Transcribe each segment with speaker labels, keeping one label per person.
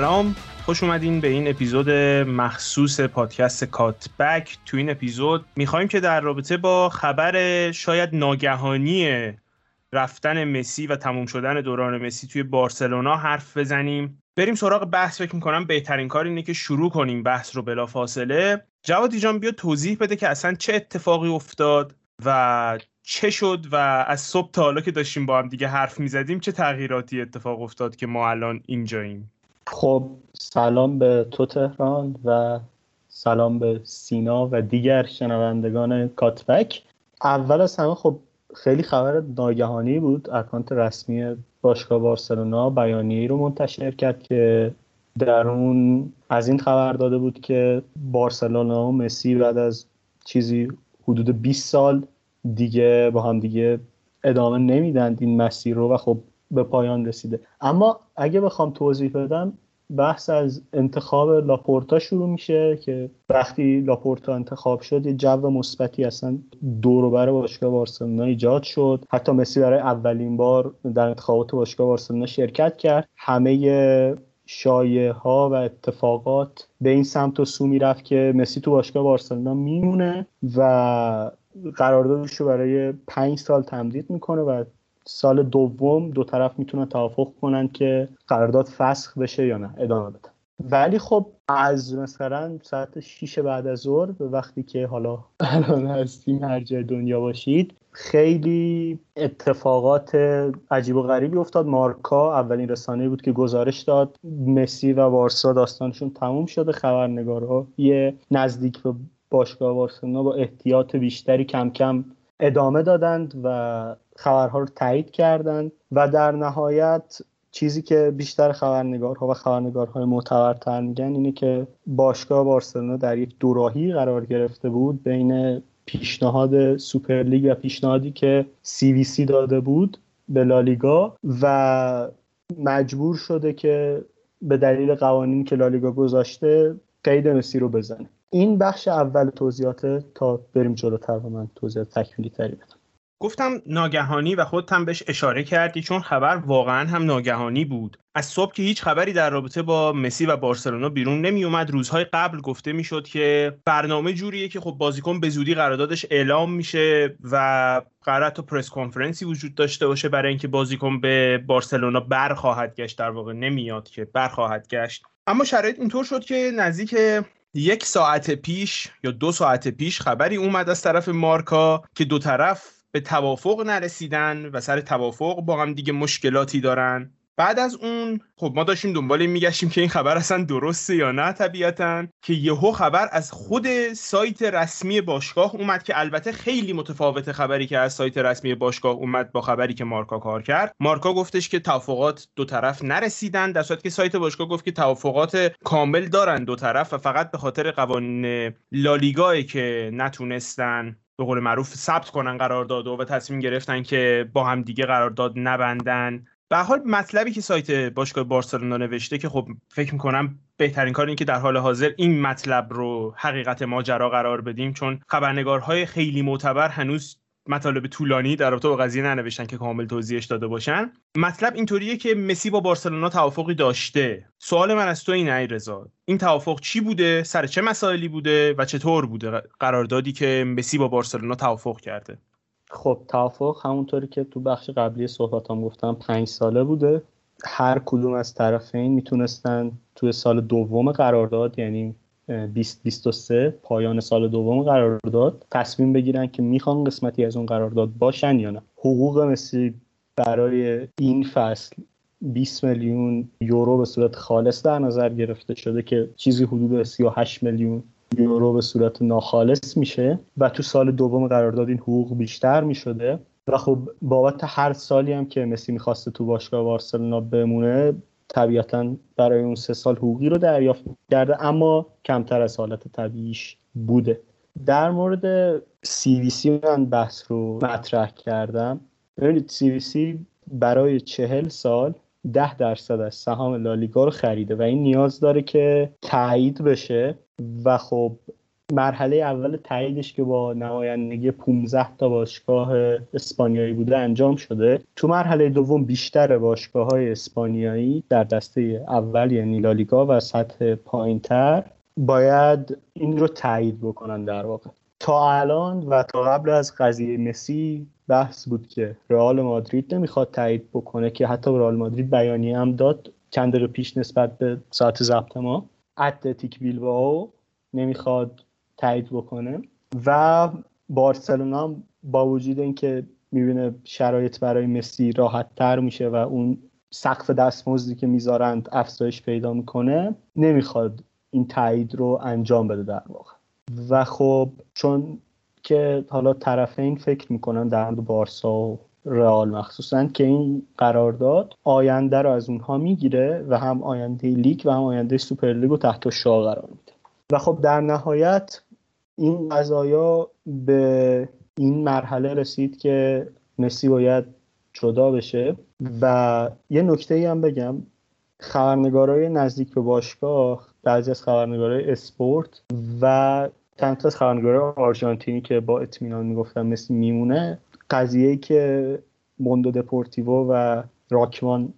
Speaker 1: سلام خوش اومدین به این اپیزود مخصوص پادکست کاتبک. تو این اپیزود می‌خوایم که در رابطه با خبر شاید ناگهانی رفتن مسی و تموم شدن دوران مسی توی بارسلونا حرف بزنیم. بریم سراغ بحث. فکر می‌کنم بهترین کار اینه که شروع کنیم بحث رو بلا فاصله جوادی جان بیا توضیح بده که اصلا چه اتفاقی افتاد و چه شد و از صبح تا حالا که داشتیم با هم دیگه حرف می‌زدیم چه تغییراتی اتفاق افتاد که ما الان اینجاییم.
Speaker 2: خب سلام به تو تهران و سلام به سینا و دیگر شنوندگان کاتبک. اول از همه خب خیلی خبر ناگهانی بود. اکانت رسمی باشگاه بارسلونا بیانیه‌ای رو منتشر کرد که در اون از این خبر داده بود که بارسلونا و مسی بعد از چیزی حدود 20 سال دیگه با هم دیگه ادامه نمیدن این مسیر رو و خب به پایان رسیده. اما اگه بخوام توضیح بدم بحث از انتخاب لاپورتا شروع میشه که وقتی لاپورتا انتخاب شد یه جو مثبتی اصلا دور بر باشگاه بارسلونا ایجاد شد. حتی مسی برای اولین بار در انتخابات باشگاه بارسلونا شرکت کرد. همه شایعه ها و اتفاقات به این سمت و سو می‌رفت که مسی تو باشگاه بارسلونا میمونه و قراردادش رو برای پنج سال تمدید می‌کنه و سال دوم دو طرف می‌تونن توافق کنن که قرارداد فسخ بشه یا نه ادامه بدن ولی خب از مثلا ساعت 6 بعد از ظهر به وقتی که حالا الان هستیم هر جای دنیا باشید خیلی اتفاقات عجیب و غریبی افتاد. مارکا اولین رسانه بود که گزارش داد. مسی و بارسا داستانشون تموم شده. خبرنگارها یه نزدیک به باشگاه بارسلونا با احتیاط بیشتری کم کم ادامه دادند و خبرها رو تایید کردند و در نهایت چیزی که بیشتر خبرنگارها و خبرنگارهای معتبرتر میگن اینه که باشگاه بارسلونا در یک دوراهی قرار گرفته بود بین پیشنهاد سوپرلیگ و پیشنهادی که سی وی سی داده بود به لالیگا و مجبور شده که به دلیل قوانینی که لالیگا گذاشته قید مسی رو بزنه. این بخش اول توضیحات تا بریم جلوتر و من توضیحات تکمیلی تری بدم.
Speaker 1: گفتم ناگهانی و خودت هم بهش اشاره کردی چون خبر واقعا هم ناگهانی بود. از صبح که هیچ خبری در رابطه با مسی و بارسلونا بیرون نمی اومد روزهای قبل گفته می‌شد که برنامه جوریه که خب بازیکن به زودی قراردادش اعلام میشه و قرار تا پرس کنفرنسی وجود داشته باشه برای اینکه بازیکن به بارسلونا برخواهد گشت. در واقع نمیاد که برخواهد گشت. اما شرایط اینطور شد که نزدیک یک ساعت پیش یا دو ساعت پیش خبری اومد از طرف مارکا که دو طرف به توافق نرسیدن و سر توافق با هم دیگه مشکلاتی دارن. بعد از اون خب ما داشتیم دنبال میگشتیم که این خبر اصلا درسته یا نه طبیعتا که یهو خبر از خود سایت رسمی باشگاه اومد که البته خیلی متفاوت خبری که از سایت رسمی باشگاه اومد با خبری که مارکا کار کرد. مارکا گفتش که توافقات دو طرف نرسیدن در صورتی که سایت باشگاه گفت که توافقات کامل دارن دو طرف و فقط به خاطر قوانین لالیگا که نتونستن به قول معروف ثبت کنن قرارداد و تصمیم گرفتن که با هم دیگه قرارداد نبندن. به حال مطلبی که سایت باشگاه بارسلونا نوشته که خب فکر می‌کنم بهترین کار این که در حال حاضر این مطلب رو حقیقت ماجرا قرار بدیم چون خبرنگارهای خیلی معتبر هنوز مطالب طولانی در رابطه با قضیه ننوشتن که کامل توضیحش داده باشن. مطلب اینطوریه که مسی با بارسلونا توافقی داشته. سوال من از تو اینه رضا این توافق چی بوده؟ سر چه مسائلی بوده؟ و چطور بوده؟ قراردادی که مسی با بارسلونا توافق کرده.
Speaker 2: خب توافق همونطوری که تو بخش قبلی صحبتام گفتم پنج ساله بوده. هر کدوم از طرفین می‌تونستن توی سال دوم قرارداد یعنی 2023 پایان سال دوم قرارداد تصمیم بگیرن که می‌خوان قسمتی از اون قرارداد باشن یا نه. حقوق مسی برای این فصل 20 میلیون یورو به صورت خالص در نظر گرفته شده که چیزی حدود 38 میلیون یورو به صورت ناخالص میشه و تو سال دوم قرارداد این حقوق بیشتر می‌شده. و خب بابت هر سالی هم که مسی می‌خواسته تو باشگاه بارسلونا بمونه طبیعتا برای اون سه سال حقوقی رو دریافت کرده اما کمتر از حالت طبیعیش بوده. در مورد سی وی سی من بحث رو مطرح کردم. ببینید سی وی سی برای چهل سال ده درصد از سهام لالیگا رو خریده و این نیاز داره که تایید بشه و خب مرحله اول تاییدش که با نمایندگی 15 تا باشگاه اسپانیایی بوده انجام شده. تو مرحله دوم بیشتر باشگاه های اسپانیایی در دسته اول یعنی لالیگا و سطح پایینتر باید این رو تایید بکنن در واقع. تا الان و تا قبل از قضیه مسی بحث بود که رئال مادرید نمی‌خواد تایید بکنه که حتی رئال مادرید بیانیه هم داد چند دقیقه پیش نسبت به ساعت ضبط ما. اتلتیک بیلبائو نمی‌خواد تایید بکنه. و بارسلونا با وجود اینکه می‌بینه شرایط برای مسی راحت تر میشه و اون سقف دستمزدی که می‌ذارند افزایش پیدا می‌کنه نمی‌خواد این تایید رو انجام بده در واقع. و خب چون که حالا طرفین فکر می‌کنن در مورد بارسا و رئال مخصوصا که این قرارداد آینده رو از اونها می‌گیره و هم آینده لیگ و هم آینده سوپرلیگ رو تحت شعاع قرار میده. و خب در نهایت این قضایا به این مرحله رسید که مسی باید جدا بشه. و یه نکته ای هم بگم. خبرنگارای نزدیک به باشگاه بعضی از خبرنگارای اسپورت و چند از خبرنگارای آرژانتینی که با اطمینان می‌گفتن مسی میمونه قضیه که موندو دپورتیو و راکمان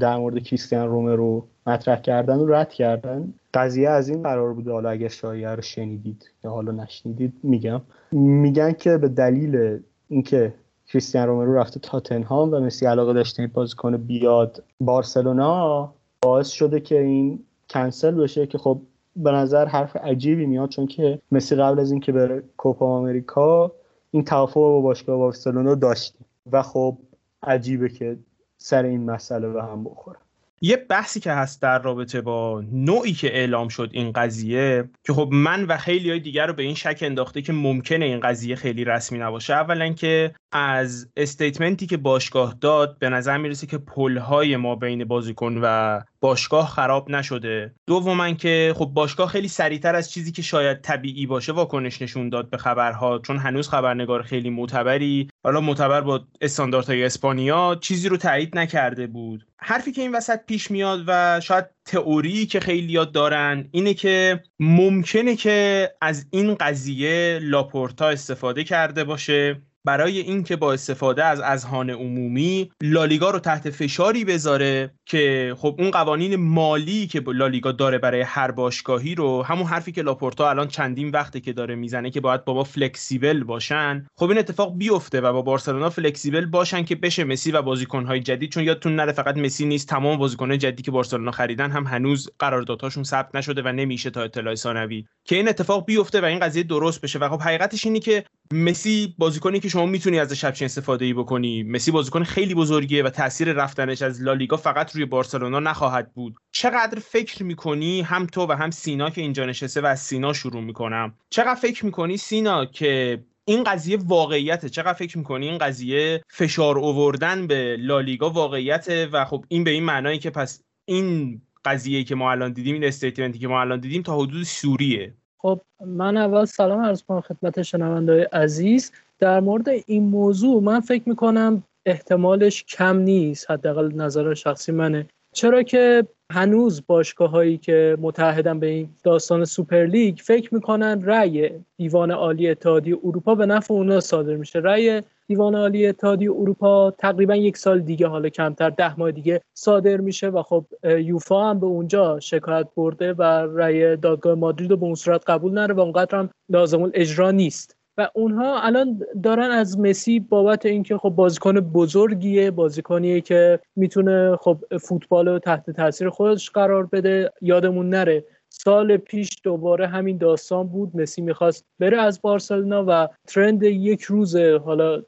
Speaker 2: در مورد کریستیان رومرو مطرح کردن و رد کردن. قضیه از این قرار بوده. حالا اگر شایعه رو شنیدید یا حالا نشنیدید میگم. میگن که به دلیل اینکه کریستیان رومرو رفته تاتنهام و مسی علاقه داشته این بازیکن بیاد بارسلونا باعث شده که این کنسل بشه که خب به نظر حرف عجیبی میاد چون که مسی قبل از اینکه بره کوپا آمریکا این توافق با باشگاه بارسلونا داشتیم و خب عجیبه که سر این مسئله به هم بخوره.
Speaker 1: یه بحثی که هست در رابطه با نوعی که اعلام شد این قضیه که خب من و خیلی های دیگر رو به این شک انداخته که ممکنه این قضیه خیلی رسمی نباشه. اولا که از استیتمنتی که باشگاه داد به نظر می‌رسه که پلهای ما بین بازیکن و باشگاه خراب نشده. دوما که خب باشگاه خیلی سریعتر از چیزی که شاید طبیعی باشه واکنش نشون داد به خبرها چون هنوز خبرنگار خیلی معتبری. حالا معتبر با استانداردهای اسپانیا چیزی رو تایید نکرده بود. حرفی که این وسط پیش میاد و شاید تئوری که خیلیا دارن اینه که ممکنه که از این قضیه لاپورتا استفاده کرده باشه. برای اینکه با استفاده از اذهان عمومی لالیگا رو تحت فشاری بذاره که خب اون قوانین مالی که لالیگا داره برای هر باشگاهی رو همون حرفی که لاپورتا الان چندین وقته که داره می‌زنه که باید بابا فلکسیبل باشن. خب این اتفاق بیفته و با بارسلونا flexible باشن که بشه مسی و بازیکنهای جدید چون یادتون نره فقط مسی نیست تمام بازیکنهای جدیدی که بارسلونا خریدن هم هنوز قراردادهاشون ثبت نشده و نمیشه تا اطلاع ثانوی. که این اتفاق بیفته و این قضیه درست بشه. و خب حقیقتش اینه که مسی بازیکنی که شما می‌تونی ازش همچین استفاده ای بکنی. مسی بازیکن خیلی بزرگیه و تاثیر رفتنش از لالیگا فقط روی بارسلونا نخواهد بود. چقدر فکر می‌کنی هم تو و هم سینا که اینجا نشسته و از سینا شروع می‌کنم؟ چقدر فکر می‌کنی سینا که این قضیه واقعیته؟ چقدر فکر می‌کنی این قضیه فشار اووردن به لالیگا واقعیته؟ و خب این به این معنایی که پس این قضیه که ما الان دیدیم این استیتمنتی که ما الان دیدیم تا حدود سوریه.
Speaker 3: خب من اول سلام عرض کنم خدمت شنوندای عزیز. در مورد این موضوع من فکر می‌کنم احتمالش کم نیست حداقل نظر شخصی منه. چرا که هنوز باشگاه هایی که متحدن به این داستان سوپر لیگ فکر می‌کنن رأی دیوان عالی اتحادیه اروپا به نفع اونا صادر میشه. رأی دیوان عالی اتحادیه اروپا تقریبا یک سال دیگه حالا کمتر ده ماه دیگه صادر میشه و خب یوفا هم به اونجا شکایت برده و رأی دادگاه مادرید رو به اون صورت قبول نره و اونقدر هم لازم اجرا نیست. و اونها الان دارن از مسی بابت اینکه خب بازیکن بزرگیه بازیکنیه که می‌تونه خب فوتبال رو تحت تاثیر خودش قرار بده. یادمون نره سال پیش دوباره همین داستان بود. مسی می‌خواست بره از بارسلونا و ترند یک روز حالا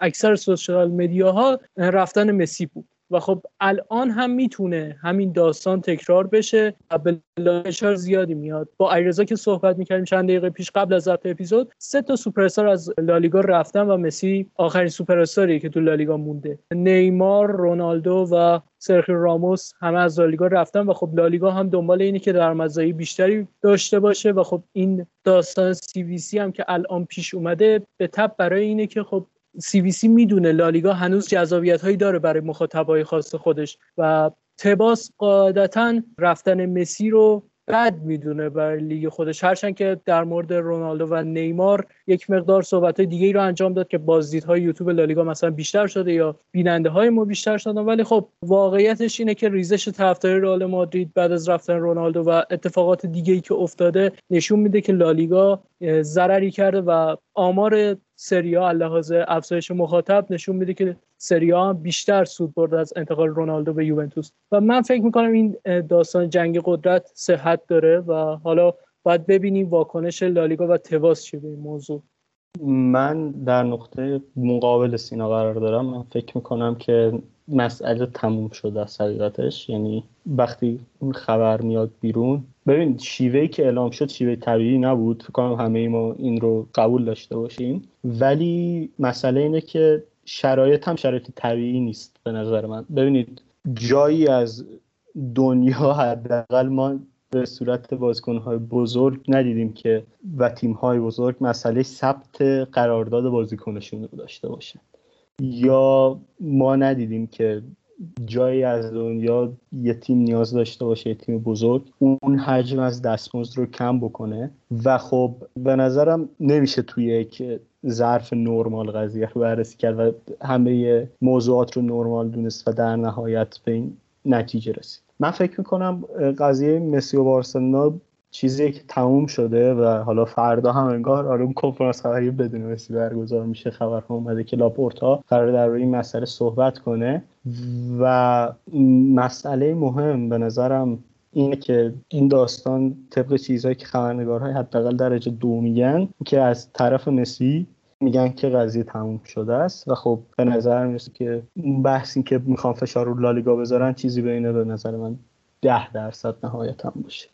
Speaker 3: اکثر سوشال مدیاها رفتن مسی بود. و خب الان هم می‌تونه همین داستان تکرار بشه و به زیادی میاد. با ایرزا که صحبت می‌کردیم چند دقیقه پیش قبل از ضبط اپیزود سه تا سوپرستار از لالیگا رفتن و مسی آخرین سوپرستاری که تو لالیگا مونده. نیمار رونالدو و سرخی راموس همه از لالیگا رفتن و خب لالیگا هم دنبال اینه که درآمدزایی بیشتری داشته باشه و خب این داستان سی وی سی هم که الان پیش اومده به تب برای اینه که خب سی وی سی می‌دونه لالیگا هنوز جذابیت هایی داره برای مخاطبای خاص خودش و تباس قاعدتا رفتن مسی رو بد می‌دونه برای لیگ خودش. هرچند که در مورد رونالدو و نیمار یک مقدار صحبت های دیگه ای رو انجام داد که بازدیدهای یوتیوب لالیگا مثلا بیشتر شده یا بیننده های ما بیشتر شدن. ولی خب واقعیتش اینه که ریزش طرفداری رئال مادرید بعد از رفتن رونالدو و اتفاقات دیگه ای که افتاده نشون میده که لالیگا ضرری کرده و آمار سریا لحاظ افزایش مخاطب نشون میده که سریا بیشتر سود برده از انتقال رونالدو به یوونتوس. و من فکر می‌کنم این داستان جنگ قدرت صحت داره و حالا باید ببینیم واکنش لالیگا و تواس چیه به این موضوع.
Speaker 2: من در نقطه مقابل سینا قرار دارم. من فکر می‌کنم که مسئله تموم شده از حقیقتش یعنی وقتی این خبر میاد بیرون ببین شیوهی که اعلام شد شیوه طبیعی نبود. فکر کنم همه ما این رو قبول داشته باشیم. ولی مسئله اینه که شرایط هم شرایط طبیعی نیست به نظر من. ببینید جایی از دنیا حداقل ما به صورت بازیکنهای بزرگ ندیدیم که و تیمهای بزرگ مسئله ثبت قرارداد بازیکنشون رو داشته باشن. یا ما ندیدیم که جایی از دنیا یه تیم نیاز داشته باشه یه تیم بزرگ اون حجم از دستمزد رو کم بکنه. و خب به نظرم نمیشه توی یک ظرف نرمال قضیه رو بررسی کرد و همه موضوعات رو نرمال دونست و در نهایت به این نتیجه رسید. من فکر می‌کنم قضیه مسی و بارسلونا چیزی که تموم شده و حالا فردا هم انگار اون کنفرانس خبری بدون مسی برگزار میشه خبر اومده که لاپورتا قرار در این مسئله صحبت کنه و مسئله مهم به نظرم اینه که این داستان طبق چیزهایی که خبرنگارهای حداقل درجه دو میگن که از طرف مسی میگن که قضیه تموم شده است. و خب به نظر می‌رسه که بحثی که می‌خوان فشار رو لالیگا بذارن چیزی بینه به نظر من ده درصد نهایت هم باشه.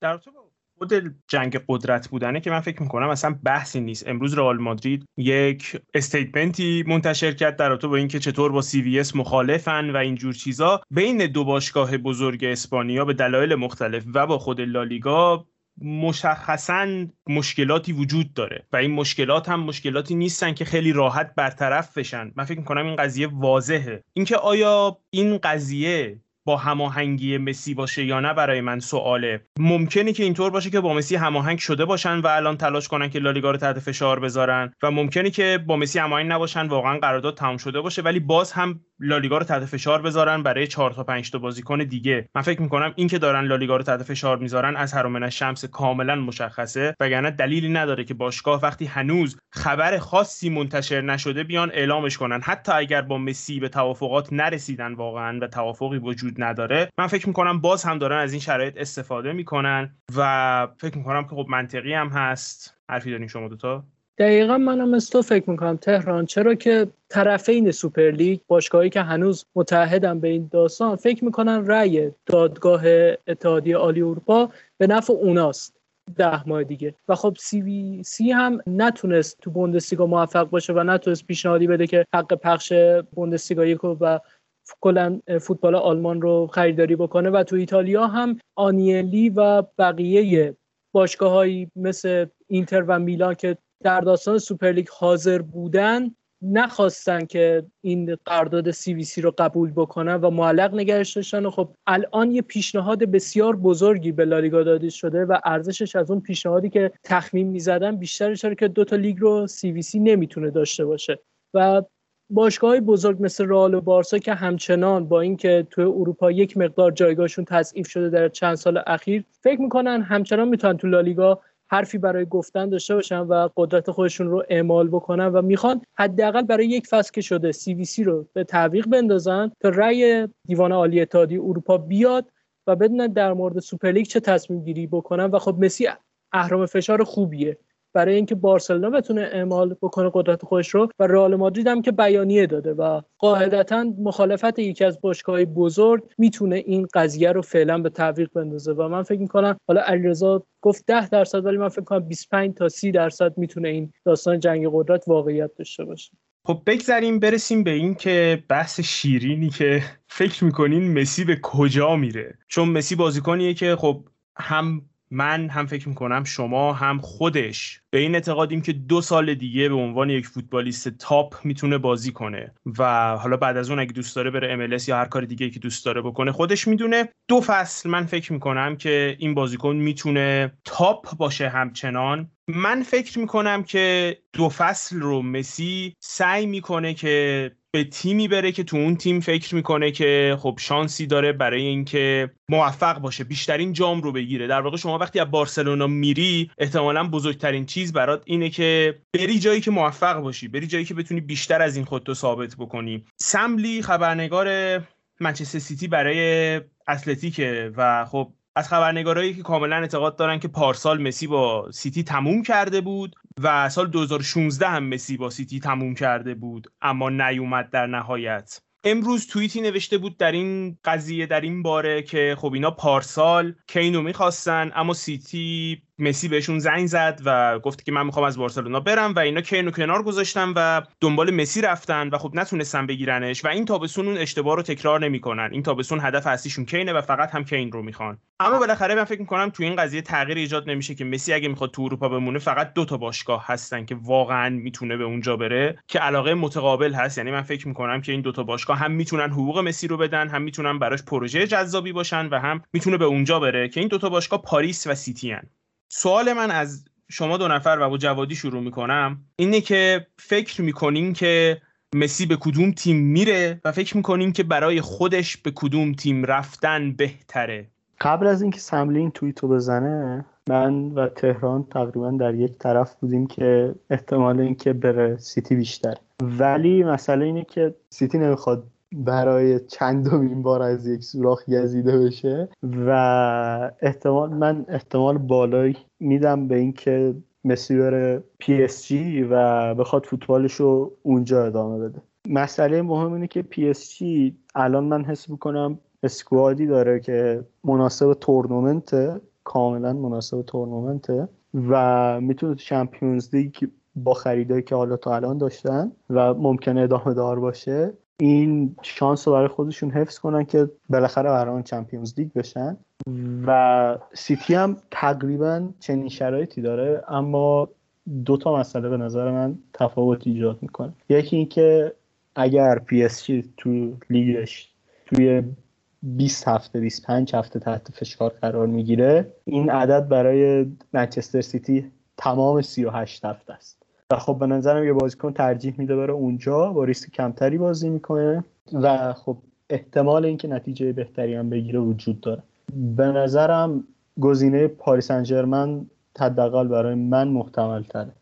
Speaker 1: در تو خود جنگ قدرت بودنه که من فکر می‌کنم اصلا بحثی نیست. امروز رئال مادرید یک statement ی منتشر کرد در رابطه با اینکه چطور با سی وی سی مخالفن و اینجور چیزا. بین دو باشگاه بزرگ اسپانیا به دلایل مختلف و با خود لالیگا مشخصا مشکلاتی وجود داره و این مشکلات هم مشکلاتی نیستن که خیلی راحت برطرف بشن. من فکر می‌کنم این قضیه واضحه. اینکه آیا این قضیه با هماهنگی مسی باشه یا نه برای من سواله. ممکنه که اینطور باشه که با مسی هماهنگ شده باشن و الان تلاش کنن که لالیگا رو تحت فشار بذارن و ممکنه که با مسی هماهنگ نباشن واقعا قرارداد تمام شده باشه ولی باز هم لالیگا رو تحت فشار بذارن برای 4 تا 5 تا بازیکن دیگه. من فکر می‌کنم این که دارن لالیگا رو تحت فشار می‌ذارن از هرومن شمس کاملا مشخصه وگرنه دلیلی نداره که باشگاه وقتی هنوز خبر خاصی منتشر نشده بیان اعلامش کنن. حتی اگر با مسی به توافقات نرسیدن واقعا و توافقی وجود نداره. من فکر می‌کنم باز هم دارن از این شرایط استفاده می‌کنن و فکر می‌کنم که خب منطقی هم هست. حرفی دارین شما دوتا؟
Speaker 3: دقیقا منم از تو فکر می‌کنم تهران. چرا که طرفین سوپرلیگ باشگاهی که هنوز متحدن به این داستان فکر می‌کنن رأی دادگاه اتحادیه عالی اروپا به نفع اوناست ده ماه دیگه. و خب سی وی سی هم نتونست تو بوندسلیگا موفق باشه و نتونست پیشنهادی بده که حق پخش بوندسلیگا یک و و کلا فوتبال آلمان رو خریداری بکنه و تو ایتالیا هم آنیلی و بقیه باشگاههایی مثل اینتر و میلان که در داستان سوپرلیگ حاضر بودن نخواستن که این قرارداد CVC رو قبول بکنن و معلق نگرش داشتن و خب الان یه پیشنهاد بسیار بزرگی به لالیگا داده شده و ارزشش از اون پیشنهادی که تخمین می‌زدن بیشتر چرا که دو تا لیگ رو CVC نمی‌تونه داشته باشه. و باشگاه های بزرگ مثل رئال و بارسا که همچنان با اینکه توی اروپا یک مقدار جایگاهشون تضعیف شده در چند سال اخیر فکر می‌کنن همچنان می‌تونن تو لالیگا حرفی برای گفتن داشته باشن و قدرت خودشون رو اعمال بکنن و می‌خوان حداقل برای یک فصل که شده CVC رو به تعویق بندازن تا رأی دیوان عالی اتحادیه اروپا بیاد و بدونن در مورد سوپرلیگ چه تصمیم گیری بکنن. و خب مسی اهرم فشار خوبیه. برای اینکه بارسلونا بتونه اعمال بکنه قدرت خودش رو و رئال مادرید هم که بیانیه داده و قاعدتا مخالفت یکی از باشگاه بزرگ می‌تونه این قضیه رو فعلا به تعویق بندازه و من فکر می‌کنم حالا علیرضا گفت 10 درصد ولی من فکر کنم 25 تا 30 درصد می‌تونه این داستان جنگ قدرت واقعیت داشته باشه.
Speaker 1: خب بگذریم برسیم به این که بحث شیرینی که فکر می‌کنین مسی به کجا میره؟ چون مسی بازیکنیه که خب هم من هم فکر می‌کنم شما هم خودش. به این اعتقادیم که دو سال دیگه به عنوان یک فوتبالیست تاپ می‌تونه بازی کنه. و حالا بعد از اون اگه دوست داره بره MLS یا هر کار دیگه که دوست داره بکنه خودش می‌دونه. دو فصل من فکر می‌کنم که این بازیکن می‌تونه تاپ باشه همچنان. من فکر می‌کنم که دو فصل رو مسی سعی می‌کنه که به تیمی بره که تو اون تیم فکر می‌کنه که خب شانسی داره برای اینکه موفق باشه بیشترین جام رو بگیره. در واقع شما وقتی از بارسلونا میری احتمالا بزرگترین چیز برات اینه که بری جایی که موفق باشی بری جایی که بتونی بیشتر از این خودتو ثابت بکنی. سملی خبرنگار منچستر سیتی برای اتلتیکه و خب از خبرنگارایی که کاملا اعتقاد دارن که پارسال مسی با سیتی تموم کرده بود و سال 2016 هم مسی با سیتی تموم کرده بود اما نیومد در نهایت. امروز توییتی نوشته بود در این قضیه در این باره که خب اینا پارسال کین و می‌خواستن اما سیتی مسی بهشون زنگ زد و گفت که من می‌خوام از بارسلونا برم و اینا کین و کنار گذاشتن و دنبال مسی رفتن و خب نتونستن بگیرنش و این تابستون اون اشتباه رو تکرار نمی‌کنن. این تابستون هدف اصلیشون کینه و فقط هم کین رو می‌خوان. اما بالاخره من فکر می‌کنم تو این قضیه تغییر ایجاد نمیشه که مسی اگه می‌خواد تو اروپا بمونه فقط دو تا باشگاه هستن که واقعا می‌تونه به اونجا بره که علاقه متقابل هست. یعنی من فکر می‌کنم که این دو تا باشگاه هم می‌تونن حقوق مسی رو بدن هم می‌تونن براش پروژه جذابی باشن و هم می‌تونه به اونجا بره که این دو تا باشگاه پاریس و سیتی هستن. سوال من از شما دو نفر و با جوادی شروع می‌کنم. اینه که فکر می‌کنین که مسی به کدوم تیم میره و فکر می‌کنین که برای خودش به کدوم تیم رفتن بهتره؟
Speaker 2: قبل از اینکه سم لی این توییتو بزنه من و تهران تقریبا در یک طرف بودیم که احتمال اینکه بره سیتی بیشتر. ولی مسئله اینه که سیتی نمی‌خواد برای چندمین بار از یک سوراخ گزیده بشه و احتمال من احتمال بالایی میدم به اینکه مسی بره PSG و بخواد فوتبالش رو اونجا ادامه بده. مسئله مهم اینه که PSG الان من حس می‌کنم squad ی داره که مناسب تورنمنت کاملا مناسب تورنمنته و می‌تونه Champions League با خریدایی که حالا تا الان داشتن و ممکنه ادامه دار باشه این شانس رو برای خودشون حفظ کنن که بالاخره قهرمان Champions League بشن. و سیتی هم تقریبا چنین شرایطی داره اما دو تا مسئله به نظر من تفاوت ایجاد می‌کنه. یکی اینکه اگر PSG تو لیگش توی 20 هفته 25 هفته تحت فشار قرار می‌گیره این عدد برای منچستر سیتی تمام 38 هفته است. و خب به نظرم یه بازیکن ترجیح میده بره اونجا با ریسک کمتری بازی می‌کنه و خب احتمال اینکه نتیجه بهتری هم بگیره وجود داره. به نظرم گزینه پاریس سن ژرمن حداقل برای من محتمل تره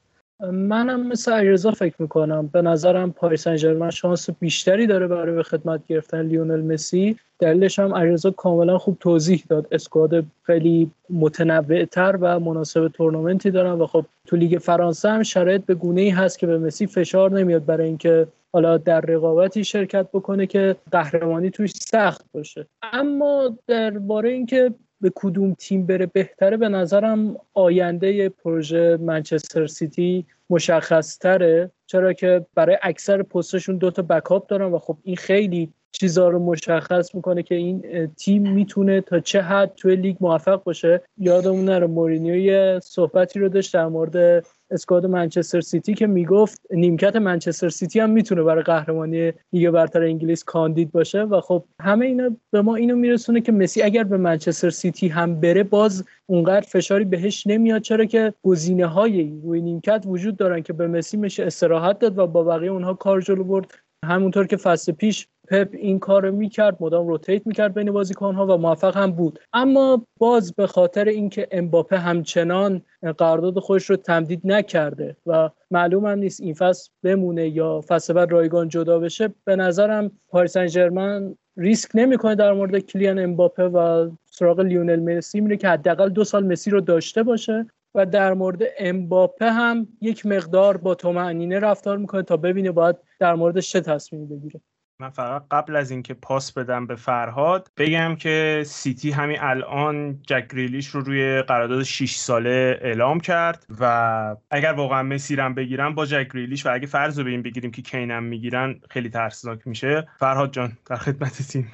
Speaker 3: منم مثل علیرضا فکر می‌کنم. به نظرم پاریس سن ژرمن شانس بیشتری داره برای به خدمت گرفتن لیونل مسی. دلیلش هم علیرضا کاملا خوب توضیح داد. squad خیلی متنوعتر و مناسب تورنمنتی دارن و خب تو لیگ فرانسه هم شرایط به گونه ای هست که به مسی فشار نمیاد برای اینکه حالا در رقابتی شرکت بکنه که قهرمانی توش سخت باشه. اما درباره اینکه به کدوم تیم بره بهتره؟ به نظرم آینده پروژه منچستر سیتی مشخص تره چرا که برای اکثر پستشون دوتا بکاپ دارن و خب این خیلی چیزا رو مشخص می‌کنه که این تیم می‌تونه تا چه حد توی لیگ موفق باشه. یادمون نره مورینیو یه صحبتی رو داشت در مورد squad منچستر سیتی که می‌گفت نیمکت منچستر سیتی هم می‌تونه برای قهرمانی لیگ برتر انگلیس کاندید باشه و خب همه اینا به ما اینو میرسونه که مسی اگر به منچستر سیتی هم بره باز اونقدر فشاری بهش نمیاد. چرا که گزینه های روی نیمکت وجود دارن که به مسی میشه استراحت داد و با بقیه اونها کار جلو برد. همونطور که فصل پیش پپ این کار رو می‌کرد مدام rotate می‌کرد بین بازیکنها و موفق هم بود. اما باز به خاطر اینکه امباپه همچنان قرارداد خودش رو تمدید نکرده و معلوم هم نیست این فصل بمونه یا فصل بعد رایگان جدا بشه به نظرم پاریس سن ژرمن ریسک نمی‌کنه در مورد کیلیان امباپه و سراغ لیونل مسی میره که حداقل دو سال مسی رو داشته باشه و در مورد امباپه هم یک مقدار با طمأنینه رفتار می‌کنه تا ببینه باید در موردش چه تصمیمی بگیره.
Speaker 1: من فقط قبل از اینکه پاس بدم به فرهاد بگم که سیتی همین الان جک گریلیش رو روی قرارداد 6 ساله اعلام کرد و اگر واقعا مسی رو بگیرن با جک گریلیش و اگه فرض رو به این بگیریم که کینم می‌گیرن خیلی ترسناک میشه. فرهاد جان در خدمتتیم.